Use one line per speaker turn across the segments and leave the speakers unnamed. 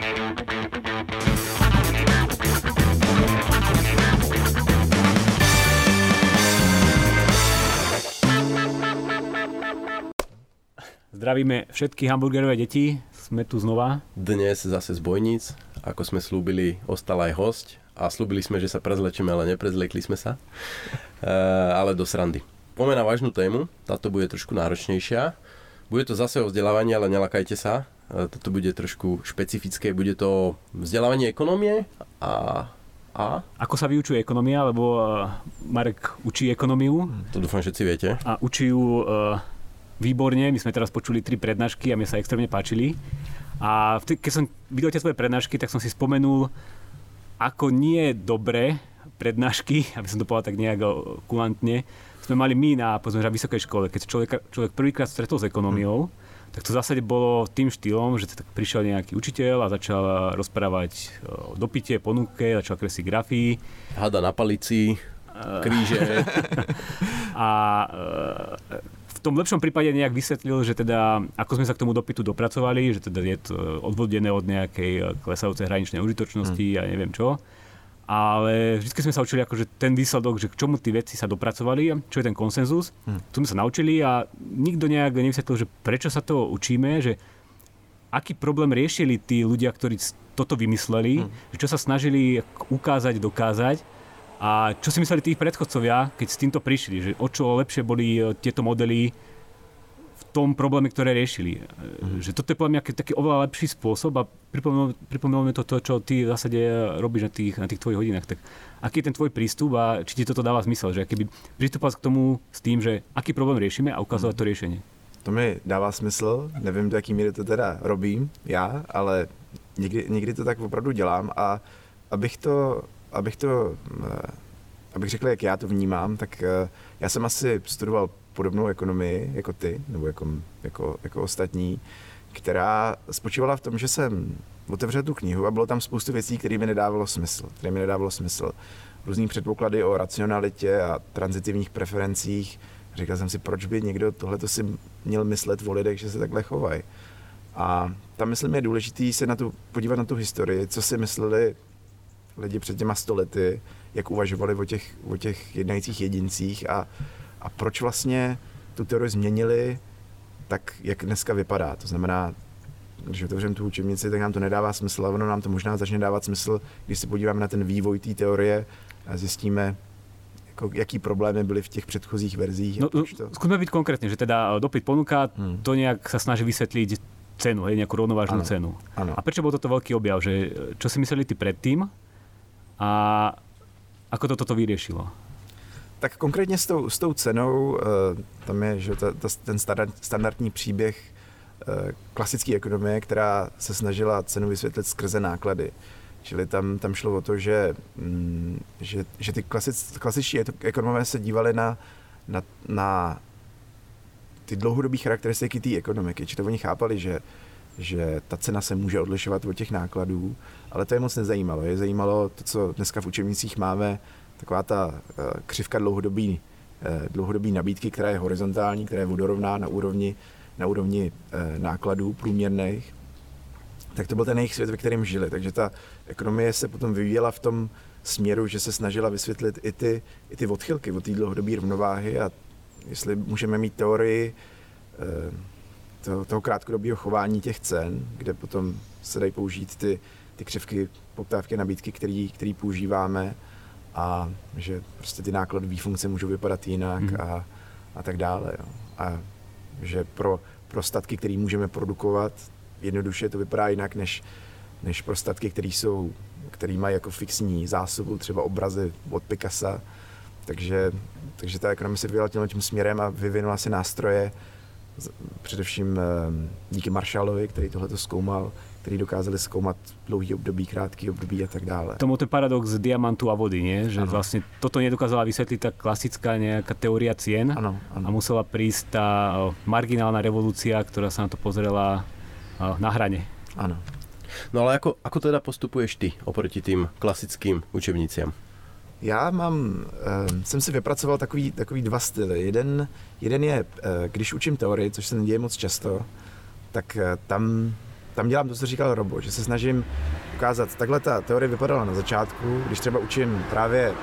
Zdravíme všetky hamburgerové deti, sme tu znova.
Dnes zase z Bojnic, ako sme slúbili, ostal aj host a slúbili sme, že sa prezlečeme, ale neprezlekli sme sa, e, ale do srandy. Poďme na vážnu tému, táto bude trošku náročnejšia. Bude to zase o vzdelávaní, ale nelakajte sa, e, toto bude trošku špecifické, bude to vzdelávanie ekonomie a a?
Ako sa vyučuje ekonomia, lebo e, Marek učí ekonomiu.
To dúfam, všetci viete.
A učí ju výborne. My sme teraz počuli tri prednášky a mne sa extrémne páčili. A keď som videl tie svoje prednášky, tak som si spomenul, ako nie dobre prednášky, aby som to povedal tak nejak kulantne, sme mali my na povedzme, vysokej škole. Keď človek, človek prvýkrát stretol s ekonomiou, hmm. tak to v zásade bolo tým štýlom, že tak prišiel nejaký učiteľ a začal rozprávať o dopite, ponuke, začal kresliť grafy.
Hada na palici, kríže.
a v tom lepšom prípade nejak vysvetlil, že teda ako sme sa k tomu dopytu dopracovali, že teda je to odvodené od nejakej eh, klesajúcej hraničnej užitočnosti mm. a neviem čo. Ale vždy sme sa učili akože ten výsledok, že k čomu tí veci sa dopracovali, čo je ten konsenzus. Mm. To sme sa naučili a nikto nejak nevysvetlil, že prečo sa to učíme, že aký problém riešili tí ľudia, ktorí toto vymysleli, mm. že čo sa snažili ukázať, dokázať a čo si mysleli tí predchodcovia, keď s týmto prišli? Že o čo lepšie boli e, tieto modely tom probléme, ktoré riešili. Mm. Že toto je podľa mňa taký oveľa lepší spôsob a pripomínalo mi to, to, čo ty v zásade robíš na tých, na tých tvojich hodinách. Tak aký je ten tvoj prístup a či ti toto dáva zmysel? Že keby pristúpal k tomu s tým, že aký problém riešime a ukazovať mm. to riešenie.
To mi dává smysl, nevím, do jaký míry to teda robím já, ale někdy, někdy to tak opravdu dělám a abych to abych to, eh, abych řekl, jak já to vnímám, tak já jsem asi studoval podobnou ekonomii jako ty, nebo jako, jako, jako ostatní, která spočívala v tom, že jsem otevřel tu knihu a bylo tam spoustu věcí, které mi nedávalo smysl. Které mi nedávalo smysl. Různý předpoklady o racionalitě a transitivních preferencích. Říkal jsem si, proč by někdo tohle si měl myslet o lidech, že se takhle chovají. A tam myslím je důležité se na tu, podívat na tu historii, co si mysleli lidi před těma stolety, jak uvažovali o těch, o těch jednajících jedincích a, a proč vlastně tu teorii změnili tak, jak dneska vypadá. To znamená, když otevřeme tu učebnici, tak nám to nedává smysl, ale ono nám to možná začne dávat smysl, když se podíváme na ten vývoj té teorie a zjistíme, jako, jaký problémy byly v těch předchozích verzích.
No, to... Skúsme byť konkrétne, že teda dopyt ponuka, hmm. to nejak sa snaží vysvetliť cenu, hej, nejakú rovnovážnu ano. cenu. Ano. A prečo bol toto veľký objav? Že, čo si mysleli ty predtým? A ako to toto vyriešilo?
Tak konkrétně s tou, s tou cenou, eh, tam je že ta, ta, ten standard, standardní příběh eh, klasické ekonomie, která se snažila cenu vysvětlit skrze náklady. Čili tam, tam šlo o to, že, mm, že, že ty klasic, klasičtí ekonomové se dívali na, na, na ty dlouhodobé charakteristiky té ekonomiky. Čili oni chápali, že že ta cena se může odlišovat od těch nákladů, ale to je moc nezajímalo. Je zajímalo to, co dneska v učebnicích máme, taková ta eh, křivka dlouhodobý, eh, dlouhodobý nabídky, která je horizontální, která je vodorovná na úrovni, na úrovni eh, nákladů průměrných, tak to byl ten jejich svět, ve kterém žili. Takže ta ekonomie se potom vyvíjela v tom směru, že se snažila vysvětlit i ty, i ty odchylky od té dlouhodobé rovnováhy a jestli můžeme mít teorii to, toho krátkodobého chování těch cen, kde potom se dají použít ty, ty křivky poptávky nabídky, který, který používáme a že prostě ty nákladové funkce můžou vypadat jinak mm. a, a tak dále. Jo. A že pro, pro statky, které můžeme produkovat, jednoduše to vypadá jinak, než, než pro statky, které jsou který mají jako fixní zásobu, třeba obrazy od Picasa. Takže, takže ta ekonomie se vyvíjela tím směrem a vyvinula si nástroje, především eh, díky Marshallovi, který tohle zkoumal, který dokázali zkoumat dlouhý období, krátký období a tak dále.
Tomu ten paradox diamantu a vody, nie? že ano. vlastně toto nedokázala vysvětlit ta klasická nějaká teoria cien ano, ano. a musela prísť ta marginálna revolúcia, která se na to pozrela na hraně.
Ano.
No ale ako, ako teda postupuješ ty oproti tým klasickým učebniciam?
Já mám, uh, jsem si vypracoval takový, takový dva styly. Jeden, jeden je, uh, když učím teorii, což se neděje moc často, tak uh, tam tam dělám to, co říkal Robo, že se snažím ukázat, takhle ta teorie vypadala na začátku, když třeba učím právě uh,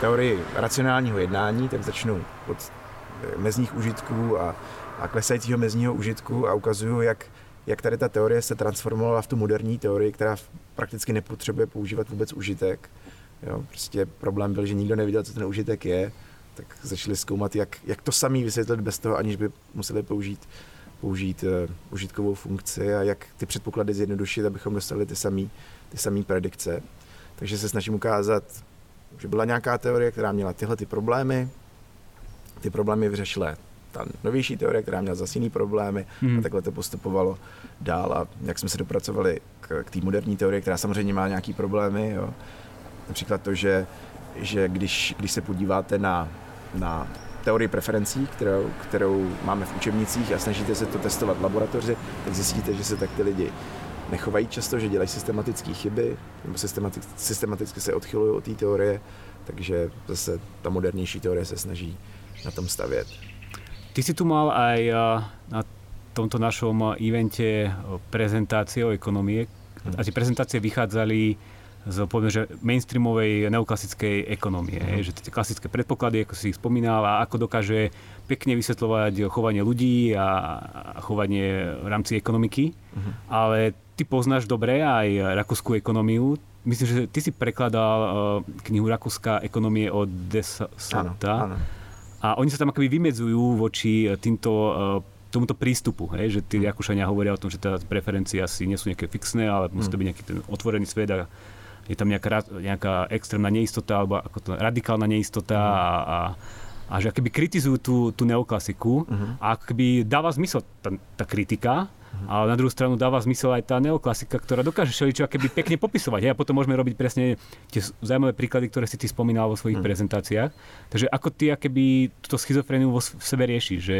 teorii racionálního jednání, tak začnu od mezních užitků a, a klesajícího mezního užitku a ukazuju, jak, jak tady ta teorie se transformovala v tu moderní teorii, která prakticky nepotřebuje používat vůbec užitek. Jo, prostě problém byl, že nikdo nevěděl, co ten užitek je, tak začali zkoumat, jak, jak to samý vysvětlit bez toho, aniž by museli použít, použít uh, užitkovou funkci a jak ty předpoklady zjednodušit, abychom dostali ty samé ty samý predikce. Takže se snažím ukázat, že byla nějaká teorie, která měla tyhle ty problémy, ty problémy vyřešila ta novější teorie, která měla zase jiný problémy hmm. a takhle to postupovalo dál a jak jsme se dopracovali k, k té moderní teorii, která samozřejmě má nějaký problémy, jo. například to, že, že když, když se podíváte na, na teorii preferencí, kterou, kterou máme v učebnicích a snažíte se to testovat v laboratoři, tak zjistíte, že se tak ty lidi nechovají často, že dělají systematické chyby, nebo systematicky, systematicky se odchylují od té teorie, takže zase ta modernější teorie se snaží na tom stavět.
Ty si tu mal aj eh, na tomto našom evente prezentácie o ekonomie a tie prezentácie vychádzali z poviem, že mainstreamovej neoklasickej ekonomie, mm. že tie klasické predpoklady, ako si ich spomínal, a ako dokáže pekne vysvetľovať chovanie ľudí a chovanie v rámci ekonomiky. Mm. Ale ty poznáš dobre aj rakúskú ekonomiu. Myslím, že ty si prekladal uh, knihu Rakúska ekonomie od. Áno, áno. A oni sa tam akoby vymedzujú voči týmto uh, tomuto prístupu, hej, že tí mhm. Rakúšania hovoria o tom, že teda preferencie asi nie sú nejaké fixné, ale musí to mhm. byť nejaký ten otvorený svet a je tam nejaká, nejaká extrémna neistota alebo ako to, radikálna neistota mm. a, a, a že akoby kritizujú tú, tú neoklasiku mm-hmm. a akoby dáva zmysel tá, tá kritika, mm-hmm. ale na druhú stranu dáva zmysel aj tá neoklasika, ktorá dokáže všeličo akoby pekne popisovať. A potom môžeme robiť presne tie zaujímavé príklady, ktoré si ty spomínal vo svojich mm. prezentáciách. Takže ako ty akoby túto schizofréniu vo v sebe riešiš, že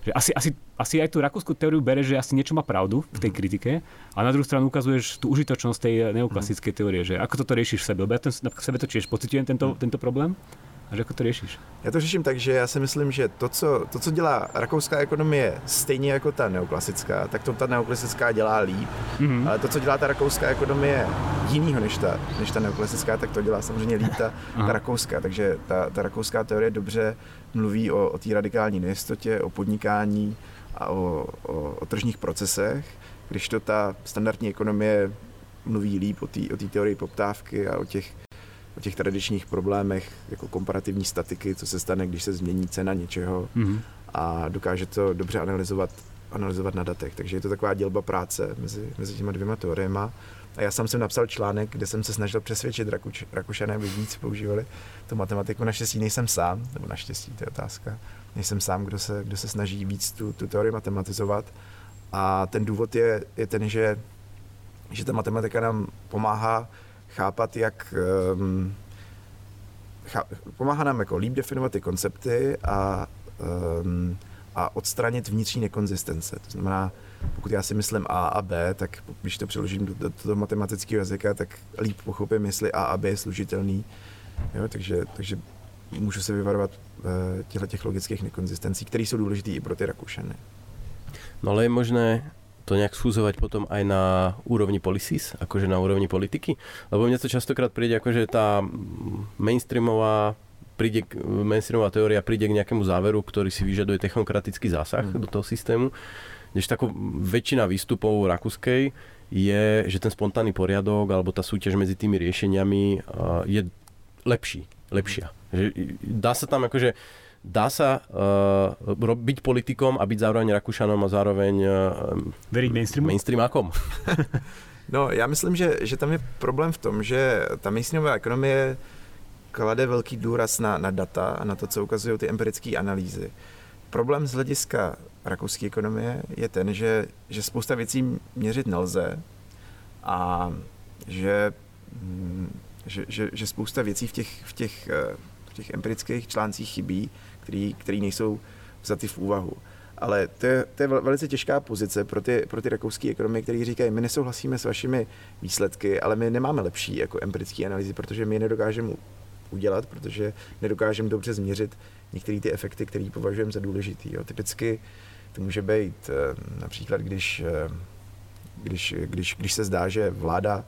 že asi, asi, asi aj tú rakúsku teóriu bere, že asi niečo má pravdu v tej mhm. kritike a na druhú stranu ukazuješ tú užitočnosť tej neoklasickej teórie, že ako toto riešiš v sebe, lebo ja ten, v sebe to tiež pocitujem tento, mhm. tento problém. A jak to řešíš?
Já to řeším tak, že já si myslím, že to, co, to, co dělá rakouská ekonomie stejně jako ta neoklasická, tak to ta neoklasická dělá líp. Mm-hmm. Ale to, co dělá ta rakouská ekonomie jinýho než ta, než ta neoklasická, tak to dělá samozřejmě líp ta, ta rakouská. Takže ta, ta rakouská teorie dobře mluví o, o té radikální nejistotě, o podnikání a o, o, o tržních procesech, když to ta standardní ekonomie mluví líp o té o teorii poptávky a o těch o těch tradičních problémech jako komparativní statiky, co se stane, když se změní cena něčeho mm-hmm. a dokáže to dobře analyzovat, analyzovat na datech. Takže je to taková dělba práce mezi, mezi těma dvěma teoriema. A já sám jsem napsal článek, kde jsem se snažil přesvědčit Rakuč, Rakušané, aby víc používali tu matematiku. Naštěstí nejsem sám, nebo naštěstí, to je otázka, nejsem sám, kdo se, kdo se snaží víc tu, tu teorii matematizovat. A ten důvod je, je ten, že, že ta matematika nám pomáhá chápat, jak um, chá, pomáhá nám jako líp definovat ty koncepty a, um, a odstranit vnitřní nekonzistence. To znamená, pokud já si myslím A a B, tak když to přeložím do, do, do matematického jazyka, tak líp pochopím, jestli A a B je služitelný. Jo, takže, takže můžu se vyvarovat uh, těchto těch logických nekonzistencí, které jsou důležité i pro ty Rakušany.
No ale je možné to nejak sfúzovať potom aj na úrovni policies, akože na úrovni politiky? Lebo mne to častokrát príde akože tá mainstreamová príde, mainstreamová teória príde k nejakému záveru, ktorý si vyžaduje technokratický zásah mm. do toho systému. Než takou väčšina výstupov rakúskej je, že ten spontánny poriadok alebo tá súťaž medzi tými riešeniami je lepší, lepšia. Že dá sa tam akože dá sa uh, byť politikom a byť zároveň Rakušanom a zároveň uh,
Veriť mainstreamu?
mainstreamákom?
no, já myslím, že, že tam je problém v tom, že ta mainstreamová ekonomie klade velký důraz na, na data a na to, co ukazují ty empirické analýzy. Problém z hlediska rakouské ekonomie je ten, že, že spousta věcí měřit nelze a že, hm, že, že, že spousta věcí v těch, v těch, eh, v těch empirických článcích chybí který, který nejsou vzaty v úvahu. Ale to je, to je velice těžká pozice pro ty, pro ty rakouské ekonomy, který říkají, my nesouhlasíme s vašimi výsledky, ale my nemáme lepší jako empirické analýzy, protože my je nedokážeme udělat, protože nedokážeme dobře změřit některé ty efekty, které považujeme za důležitý. Jo. Typicky To může být například, když, když, když, když se zdá, že vláda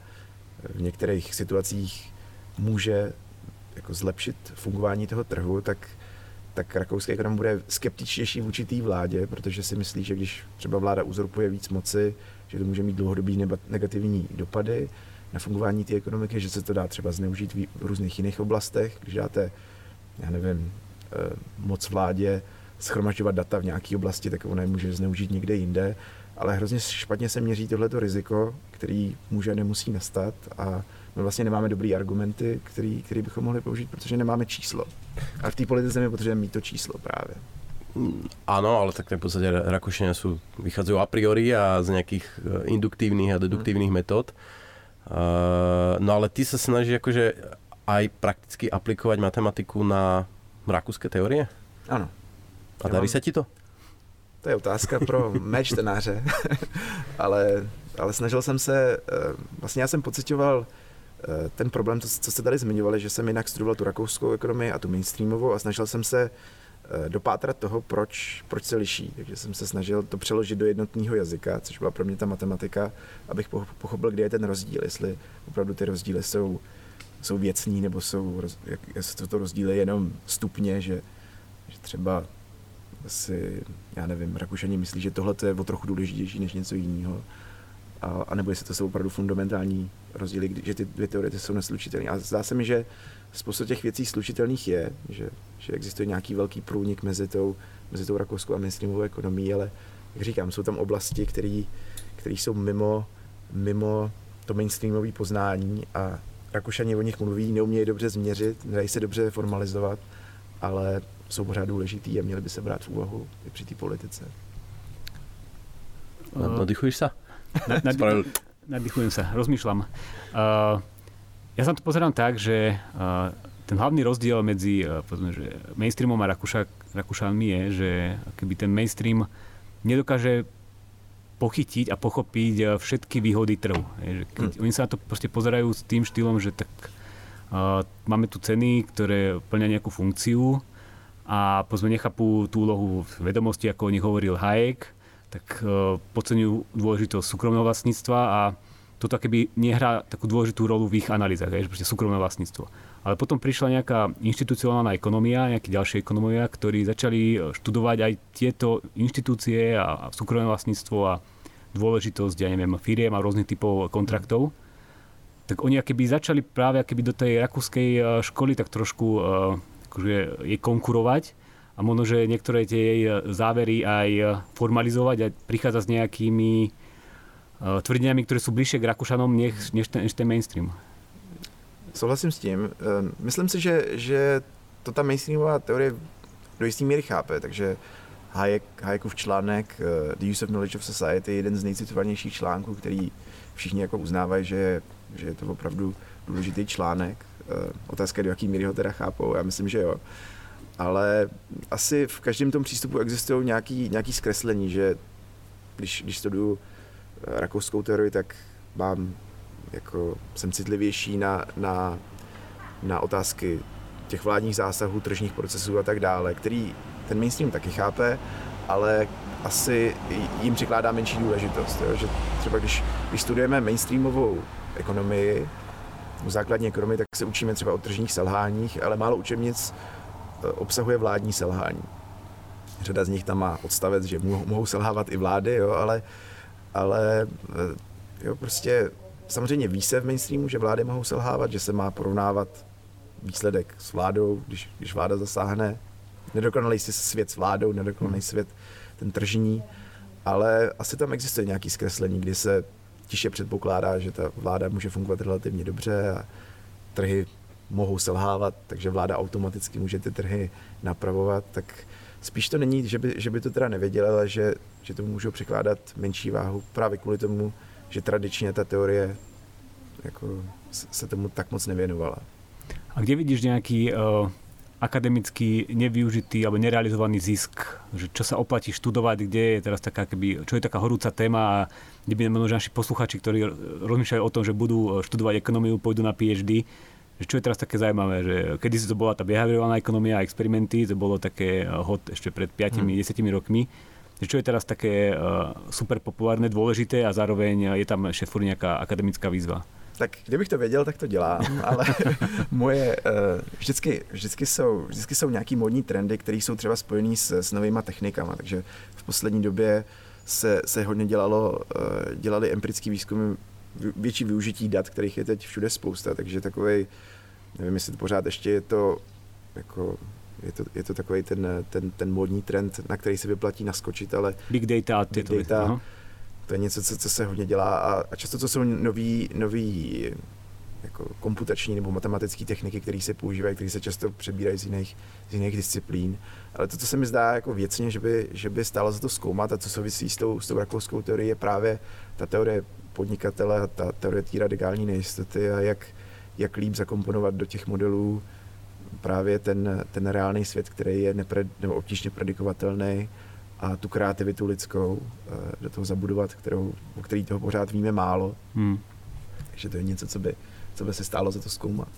v některých situacích může jako zlepšit fungování toho trhu, tak, tak rakouský ekonom bude skeptičtější vůči té vládě, protože si myslí, že když třeba vláda uzurpuje víc moci, že to může mít dlouhodobý negativní dopady na fungování té ekonomiky, že se to dá třeba zneužít v různých jiných oblastech, když dáte, já nevím, eh, moc vládě schromažďovat data v nějaké oblasti, tak ona je může zneužít někde jinde, ale hrozně špatně se měří tohleto riziko, který může nemusí nastat. A my vlastně nemáme dobrý argumenty, který, který bychom mohli použít, protože nemáme číslo. A v té politice my potřebujeme mít to číslo právě.
Áno, ale tak v podstate Rakúšania sú, vychádzajú a priori a z nejakých eh, induktívnych a deduktívnych metód. Uh, no ale ty sa snažíš akože aj prakticky aplikovať matematiku na rakúske teórie?
Ano.
A darí sa ti to?
To je otázka pro mé čtenáře, ale, ale snažil jsem se, eh, vlastně já jsem pocitoval ten problém, co, co jste tady zmiňovali, že jsem jinak studoval tu rakouskou ekonomii a tu mainstreamovou a snažil jsem se Eh, dopátrat toho, proč, proč se liší. Takže jsem se snažil to přeložit do jednotného jazyka, což byla pro mě ta matematika, abych pochopil, kde je ten rozdíl, jestli opravdu ty rozdíly jsou, jsou věcní, nebo jsou, jak, jestli to rozdíly jenom stupně, že, že třeba si, já nevím, Rakušani myslí, že tohle je o trochu důležitější než něco jiného. A, a nebo jestli to jsou opravdu fundamentální rozdíly, že ty dvě teorie jsou neslučitelné. A zdá se mi, že spousta těch věcí slučitelných je, že, že existuje nějaký velký průnik mezi tou, mezi tou rakouskou a mainstreamovou ekonomií, ale jak říkám, jsou tam oblasti, které jsou mimo, mimo to mainstreamové poznání a Rakušani o nich mluví, neumějí dobře změřit, nedají se dobře formalizovat, ale jsou pořád důležitý a měli by se brát v úvahu i při té politice.
Nadýchuješ se?
Nadýchujem se, rozmýšľam. Uh, ja sa to pozerám tak, že ten hlavný rozdiel medzi povedzme, že mainstreamom a Rakúša, Rakúšanmi je, že keby ten mainstream nedokáže pochytiť a pochopiť všetky výhody trhu. Že keď hmm. Oni sa na to proste pozerajú s tým štýlom, že tak uh, máme tu ceny, ktoré plňa nejakú funkciu a povedzme nechápu tú úlohu vedomosti, ako o nich hovoril Hayek, tak uh, podceňujú dôležitosť súkromného vlastníctva a toto keby nehrá takú dôležitú rolu v ich analýzach, je, proste súkromné vlastníctvo. Ale potom prišla nejaká inštitucionálna ekonomia, nejakí ďalší ekonomovia, ktorí začali e, študovať aj tieto inštitúcie a, a súkromné vlastníctvo a dôležitosť, ja neviem, firiem a rôznych typov kontraktov. Tak oni keby začali práve keby do tej rakúskej e, školy tak trošku akože jej konkurovať a možno, že niektoré tie jej závery aj formalizovať a prichádzať s nejakými Eh, tvrdeniami, které jsou blíže k Rakušanům než, než, ten, než ten mainstream.
Souhlasím s tím. Eh, myslím si, že, že to ta mainstreamová teorie do jisté míry chápe, takže Hayek, Hayekův článek The Use of Knowledge of Society je jeden z nejcitovanějších článků, který všichni jako uznávají, že je, že je to opravdu důležitý článek. Uh, otázka do jaký míry ho teda chápou, já myslím, že jo. Ale asi v každém tom přístupu existují nějaký, nějaký zkreslení, že když, když studuju rakouskou teorii, tak mám jako, jsem citlivější na, na, na otázky těch vládních zásahů, tržních procesů a tak dále, který ten mainstream taky chápe, ale asi jim přikládá menší důležitost. Jo? Že třeba když, když studujeme mainstreamovou ekonomii, základní ekonomii, tak se učíme třeba o tržních selháních, ale málo učebnic obsahuje vládní selhání. Řada z nich tam má odstavec, že mohou selhávat i vlády, jo, ale ale eh, jo, prostě samozřejmě ví se v mainstreamu, že vlády mohou selhávat, že se má porovnávat výsledek s vládou, když, když vláda zasáhne. Nedokonalý si svět s vládou, nedokonalý svět ten tržní, ale asi tam existuje nějaký zkreslení, kdy se tiše předpokládá, že ta vláda může fungovat relativně dobře a trhy mohou selhávat, takže vláda automaticky může ty trhy napravovat, tak spíš to není, že by, že by to teda nevěděl, ale že že to můžou překládat menší váhu právě kvůli tomu, že tradičně ta teorie jako se tomu tak moc nevěnovala.
A kde vidíš nějaký uh, akademický nevyužitý alebo nerealizovaný zisk? Že čo sa oplatí študovať, kde je teraz taká, keby, čo je taká horúca téma a kde by naši posluchači, ktorí rozmýšľajú o tom, že budú e, študovať ekonomiu, pôjdu na PhD, že čo je teraz také zaujímavé, že kedy si to bola tá behaviorálna ekonomia a experimenty, to bolo také hot ešte pred 5-10 hmm. rokmi čo je teraz také uh, super populárne, dôležité a zároveň je tam ešte furt nejaká akademická výzva?
Tak kdybych to věděl, tak to dělám, ale moje, uh, vždycky, vždycky, jsou, vždycky jsou nějaký modní trendy, které jsou třeba spojený s, s novýma technikama, takže v poslední době se, se hodně dělalo, dělali empirický výzkumy, větší využití dat, kterých je teď všude spousta, takže takový, nevím, jestli pořád ještě je to jako je to, je to takový ten, ten, ten modní trend, na který se vyplatí naskočit, ale...
Big data a tyto
big data, to je něco, co, co se hodně dělá a, a často to jsou nový, nový jako komputační nebo matematické techniky, které se používají, které se často přebírají z jiných, z jiných disciplín. Ale to, co se mi zdá jako věcně, že by, že by stálo za to zkoumat a co souvisí s tou, s tou rakouskou teorií, je právě ta teorie podnikatele a ta teorie té radikální nejistoty a jak, jak líp zakomponovat do těch modelů právě ten, ten reálný svět, který je nepred, nebo obtížně predikovatelný a tu kreativitu lidskou eh, do toho zabudovat, kterou, o který toho pořád víme málo. Hmm. Takže to je něco, co by, co by se stálo za to zkoumat.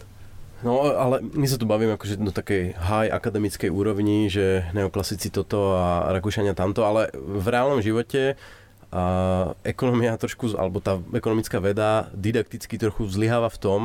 No, ale my sa tu bavíme akože do takej high akademickej úrovni, že neoklasici toto a Rakúšania tamto, ale v reálnom živote a ekonomia trošku, alebo tá ekonomická veda didakticky trochu zlyháva v tom,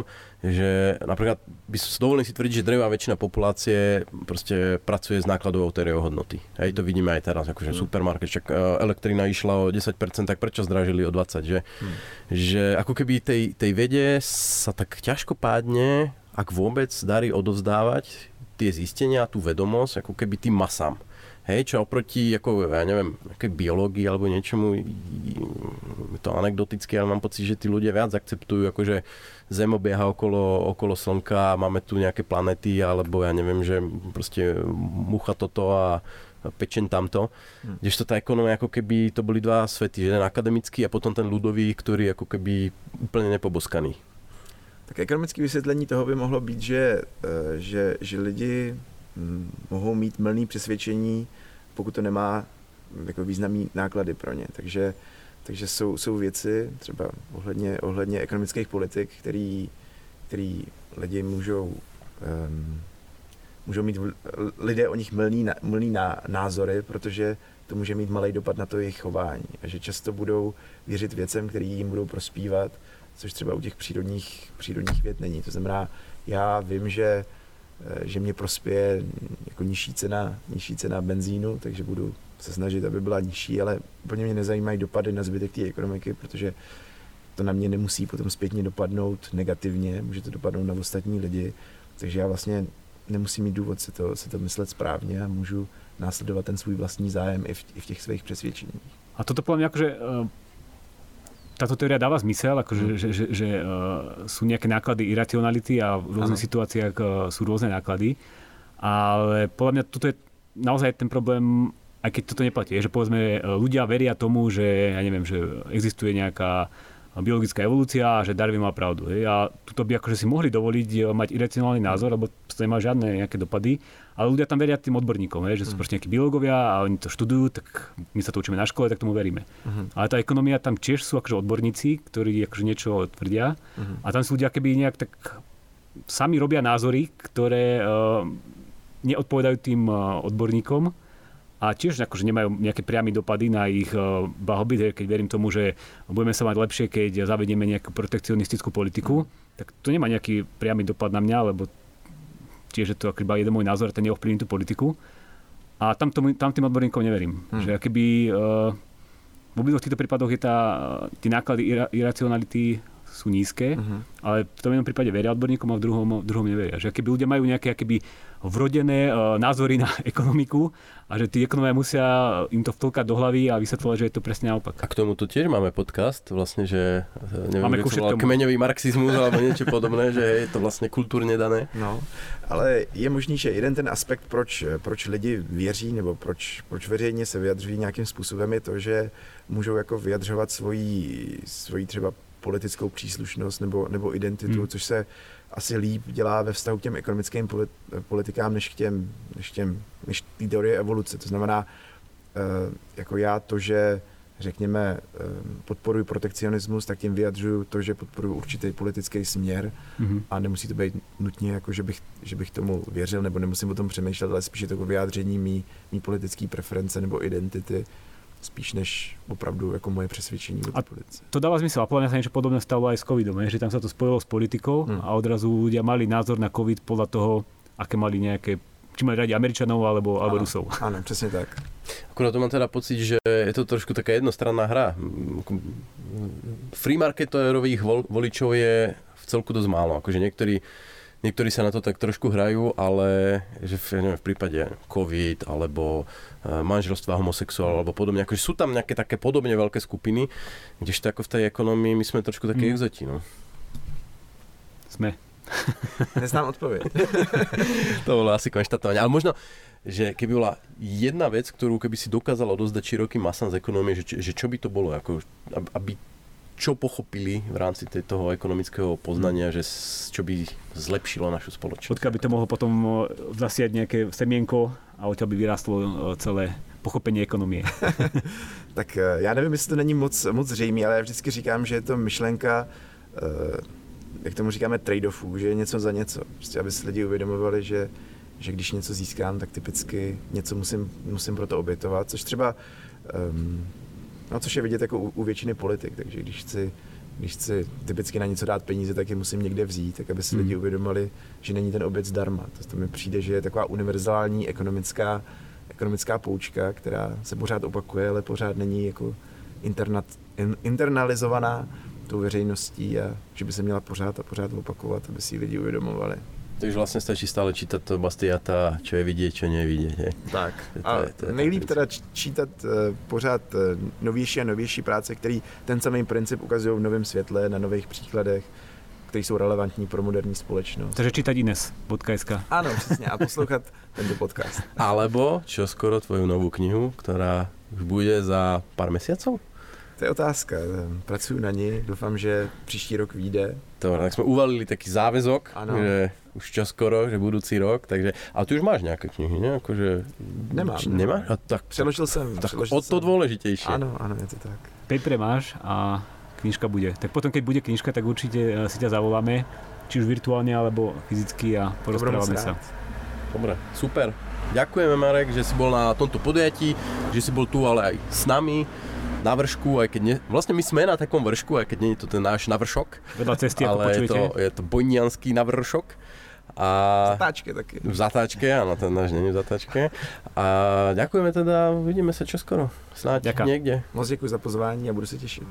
že napríklad by som dovolím si tvrdiť, že drevá väčšina populácie proste pracuje s nákladovou teóriou hodnoty. Hej, to vidíme aj teraz, akože mm. supermarket, čak e, elektrina išla o 10%, tak prečo zdražili o 20%, že, mm. že ako keby tej, tej vede sa tak ťažko pádne, ak vôbec darí odovzdávať tie zistenia, tú vedomosť, ako keby tým masám. Hej, čo oproti, ako, ja neviem, biológii alebo niečomu, je to anekdotické, ale mám pocit, že tí ľudia viac akceptujú, akože Zem obieha okolo, okolo Slnka, máme tu nejaké planety, alebo ja neviem, že proste mucha toto a pečen tamto. Hmm. Kdežto tá ekonomia, ako keby to boli dva svety, jeden akademický a potom ten ľudový, ktorý ako keby úplne nepoboskaný.
Tak ekonomické vysvětlení toho by mohlo být, že, eh, že, že lidi hm, mohou mít mlný přesvědčení, pokud to nemá jako významný náklady pro ně. Takže, takže jsou, jsou věci třeba ohledně, ohledně ekonomických politik, který, který lidi můžou, um, můžou mít lidé o nich mlný, mlný názory, protože to může mít malý dopad na to jejich chování. A že často budou věřit věcem, které jim budou prospívat, což třeba u těch přírodních, přírodních věd není. To znamená, já vím, že že mě prospěje jako nižší cena, nižší cena benzínu, takže budu se snažit, aby byla nižší, ale úplně mě nezajímají dopady na zbytek té ekonomiky, protože to na mě nemusí potom zpětně dopadnout negativně, může to dopadnout na ostatní lidi, takže já vlastně nemusím mít důvod si to, si to myslet správně a můžu následovat ten svůj vlastní zájem i v, i v těch svých přesvědčeních.
A toto podľa mňa akože uh táto teória dáva zmysel, akože, mm. že, že, že uh, sú nejaké náklady iracionality a v rôznych ano. situáciách uh, sú rôzne náklady. Ale podľa mňa toto je naozaj ten problém, aj keď toto neplatí, že povedzme ľudia veria tomu, že ja neviem, že existuje nejaká biologická evolúcia a že Darwin mal pravdu. Hej. A tuto by akože si mohli dovoliť eh, mať iracionálny názor, lebo to nemá žiadne nejaké dopady. Ale ľudia tam veria tým odborníkom, hej, že sú mm. proste nejakí biológovia a oni to študujú, tak my sa to učíme na škole, tak tomu veríme. Mm. Ale tá ekonomia tam tiež sú akože odborníci, ktorí akože niečo tvrdia mm. a tam sú ľudia keby nejak tak sami robia názory, ktoré uh, neodpovedajú tým uh, odborníkom a tiež akože nemajú nejaké priamy dopady na ich eh, blahobyt, keď verím tomu, že budeme sa mať lepšie, keď zavedieme nejakú protekcionistickú politiku, tak to nemá nejaký priamy dopad na mňa, lebo tiež je to iba jeden môj názor, ten neovplyvní tú politiku. A tam, tomu, tam tým odborníkom neverím. Hmm. Že keby uh, v obidvoch týchto prípadoch je tá, tie náklady ira, iracionality sú nízke, uh-huh. ale v tom jednom prípade veria odborníkom a v druhom, v druhom neveria. Že keby ľudia majú nejaké keby vrodené uh, názory na ekonomiku a že tí ekonomia musia im to vtlkať do hlavy a vysvetľovať, že je to presne naopak.
A k tomu tu tiež máme podcast, vlastne, že e, neviem, máme že to kmeňový marxizmus alebo niečo podobné, že je to vlastne kultúrne dané.
No, ale je možný, že jeden ten aspekt, proč, proč lidi věří nebo proč, proč veřejně se vyjadřují nějakým způsobem, je to, že můžou jako vyjadřovat svoji, svoji třeba politickou příslušnost nebo, nebo identitu, hmm. což se asi líp dělá ve vztahu k těm ekonomickým politikám, než k těm, než, těm, než té teorie evoluce. To znamená, eh, jako já to, že řekněme, eh, podporuji protekcionismus, tak tím vyjadřuju to, že podporuji určitý politický směr mm-hmm. a nemusí to být nutně, jako že bych, že bych tomu věřil, nebo nemusím o tom přemýšlet, ale spíše to vyjádření mý, mý politické preference nebo identity spíš než opravdu jako moje přesvědčení o politice.
To dáva zmysel. A podľa mňa sa niečo podobné stalo aj s covidom, že tam sa to spojilo s politikou
Hmm.
a odrazu ľudia mali názor na covid podľa toho, aké mali nejaké či mali radi Američanov alebo, alebo
Áno.
Rusov.
Ano, přesně tak.
Akurát to mám teda pocit, že je to trošku taká jednostranná hra. Free marketerových vol- voličov je v celku dosť málo. Akože niektorí, niektorí sa na to tak trošku hrajú, ale že v, ja neviem, v prípade COVID alebo e, manželstva homosexuál alebo podobne, akože sú tam nejaké také podobne veľké skupiny, kdežto ako v tej ekonomii my sme trošku také
Mm.
exoti. No.
Sme.
Neznám odpověď.
To bolo asi konštatovanie. Ale možno, že keby bola jedna vec, ktorú keby si dokázala odozdať širokým masám z ekonomie, že, že čo by to bolo, ako, ab- aby čo pochopili v rámci toho ekonomického poznania, že čo by zlepšilo našu spoločnosť.
Odkiaľ by to mohlo potom zasiať nejaké semienko a odtiaľ by vyrástlo celé pochopenie ekonomie.
Tak eh, já nevím, jestli to není moc, moc zřejmý, ale já vždycky říkám, že je to myšlenka, eh, jak tomu říkáme, trade-offů, že je něco za něco. Prostě aby si lidi uvědomovali, že, že když něco získám, tak typicky něco musím, musím pro to obětovat, což třeba, um, no což je vidět jako u, u většiny politik, takže když chci, když chci typicky na něco dát peníze, tak je musím někde vzít, tak aby si
Hmm.
lidi uvědomili, že není ten oběd zdarma. To, to mi přijde, že je taková univerzální ekonomická, ekonomická poučka, která se pořád opakuje, ale pořád není jako internat, in, internalizovaná tou veřejností a že by se měla pořád a pořád opakovat, aby si ji lidi uvědomovali.
Takže vlastne stačí stále čítať to Bastiata, čo je vidieť, čo nie je vidieť. Hej.
Tak.
To
A
je- to je
nejlíp
tak
teda čítat uh, pořád uh, novější a novější práce, který ten samý princip ukazují v novém světle, na nových příkladech, které jsou relevantní pro moderní společnost.
Takže čítať ines.sk.
Ano, přesně. A poslouchat tento podcast.
Alebo čo skoro tvoju novú knihu, ktorá už bude za pár mesiacov?
To je otázka. Pracuji na ní, doufám, že příští rok vyjde.
Dobre, tak sme uvalili taký záväzok,
Áno.
že už čoskoro, že budúci rok, takže... Ale ty už máš nejaké knihy, ne? Akože...
Nemám,
Či,
nemám.
nemáš? A tak,
Přeložil jsem.
tak
přeložil
o to
jsem.
dôležitejšie.
Ano, ano, je to tak.
Paper máš a knižka bude. Tak potom, keď bude knižka, tak určite e, si ťa zavoláme, či už virtuálne, alebo fyzicky a
To
porozprávame sa.
rád.
Dobre, super. Ďakujeme Marek, že si bol na tomto podujatí, že si bol tu ale aj s nami na vršku, aj keď ne, vlastne my sme na takom vršku, aj keď nie je to ten náš navršok,
Vedľa cesty, ako
ale je
počujete.
to, je to bojnianský navršok. A
Zatáčky taky.
v zatáčke, áno, ten náš není v zatáčke. A ďakujeme teda, uvidíme sa čoskoro. Snáď
Ďakujem.
niekde.
Moc děkuji za pozvání a budu se těšit.